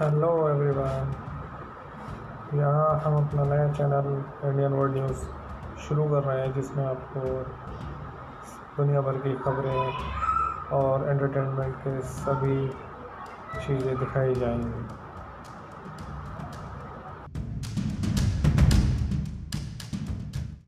Hello everyone यहाँ हम अपना नया चैनल इंडियन वर्ल्ड न्यूज़ शुरू कर रहे हैं, जिसमें आपको दुनिया भर की खबरें और एंटरटेनमेंट के सभी चीज़ें दिखाई जाएँगी।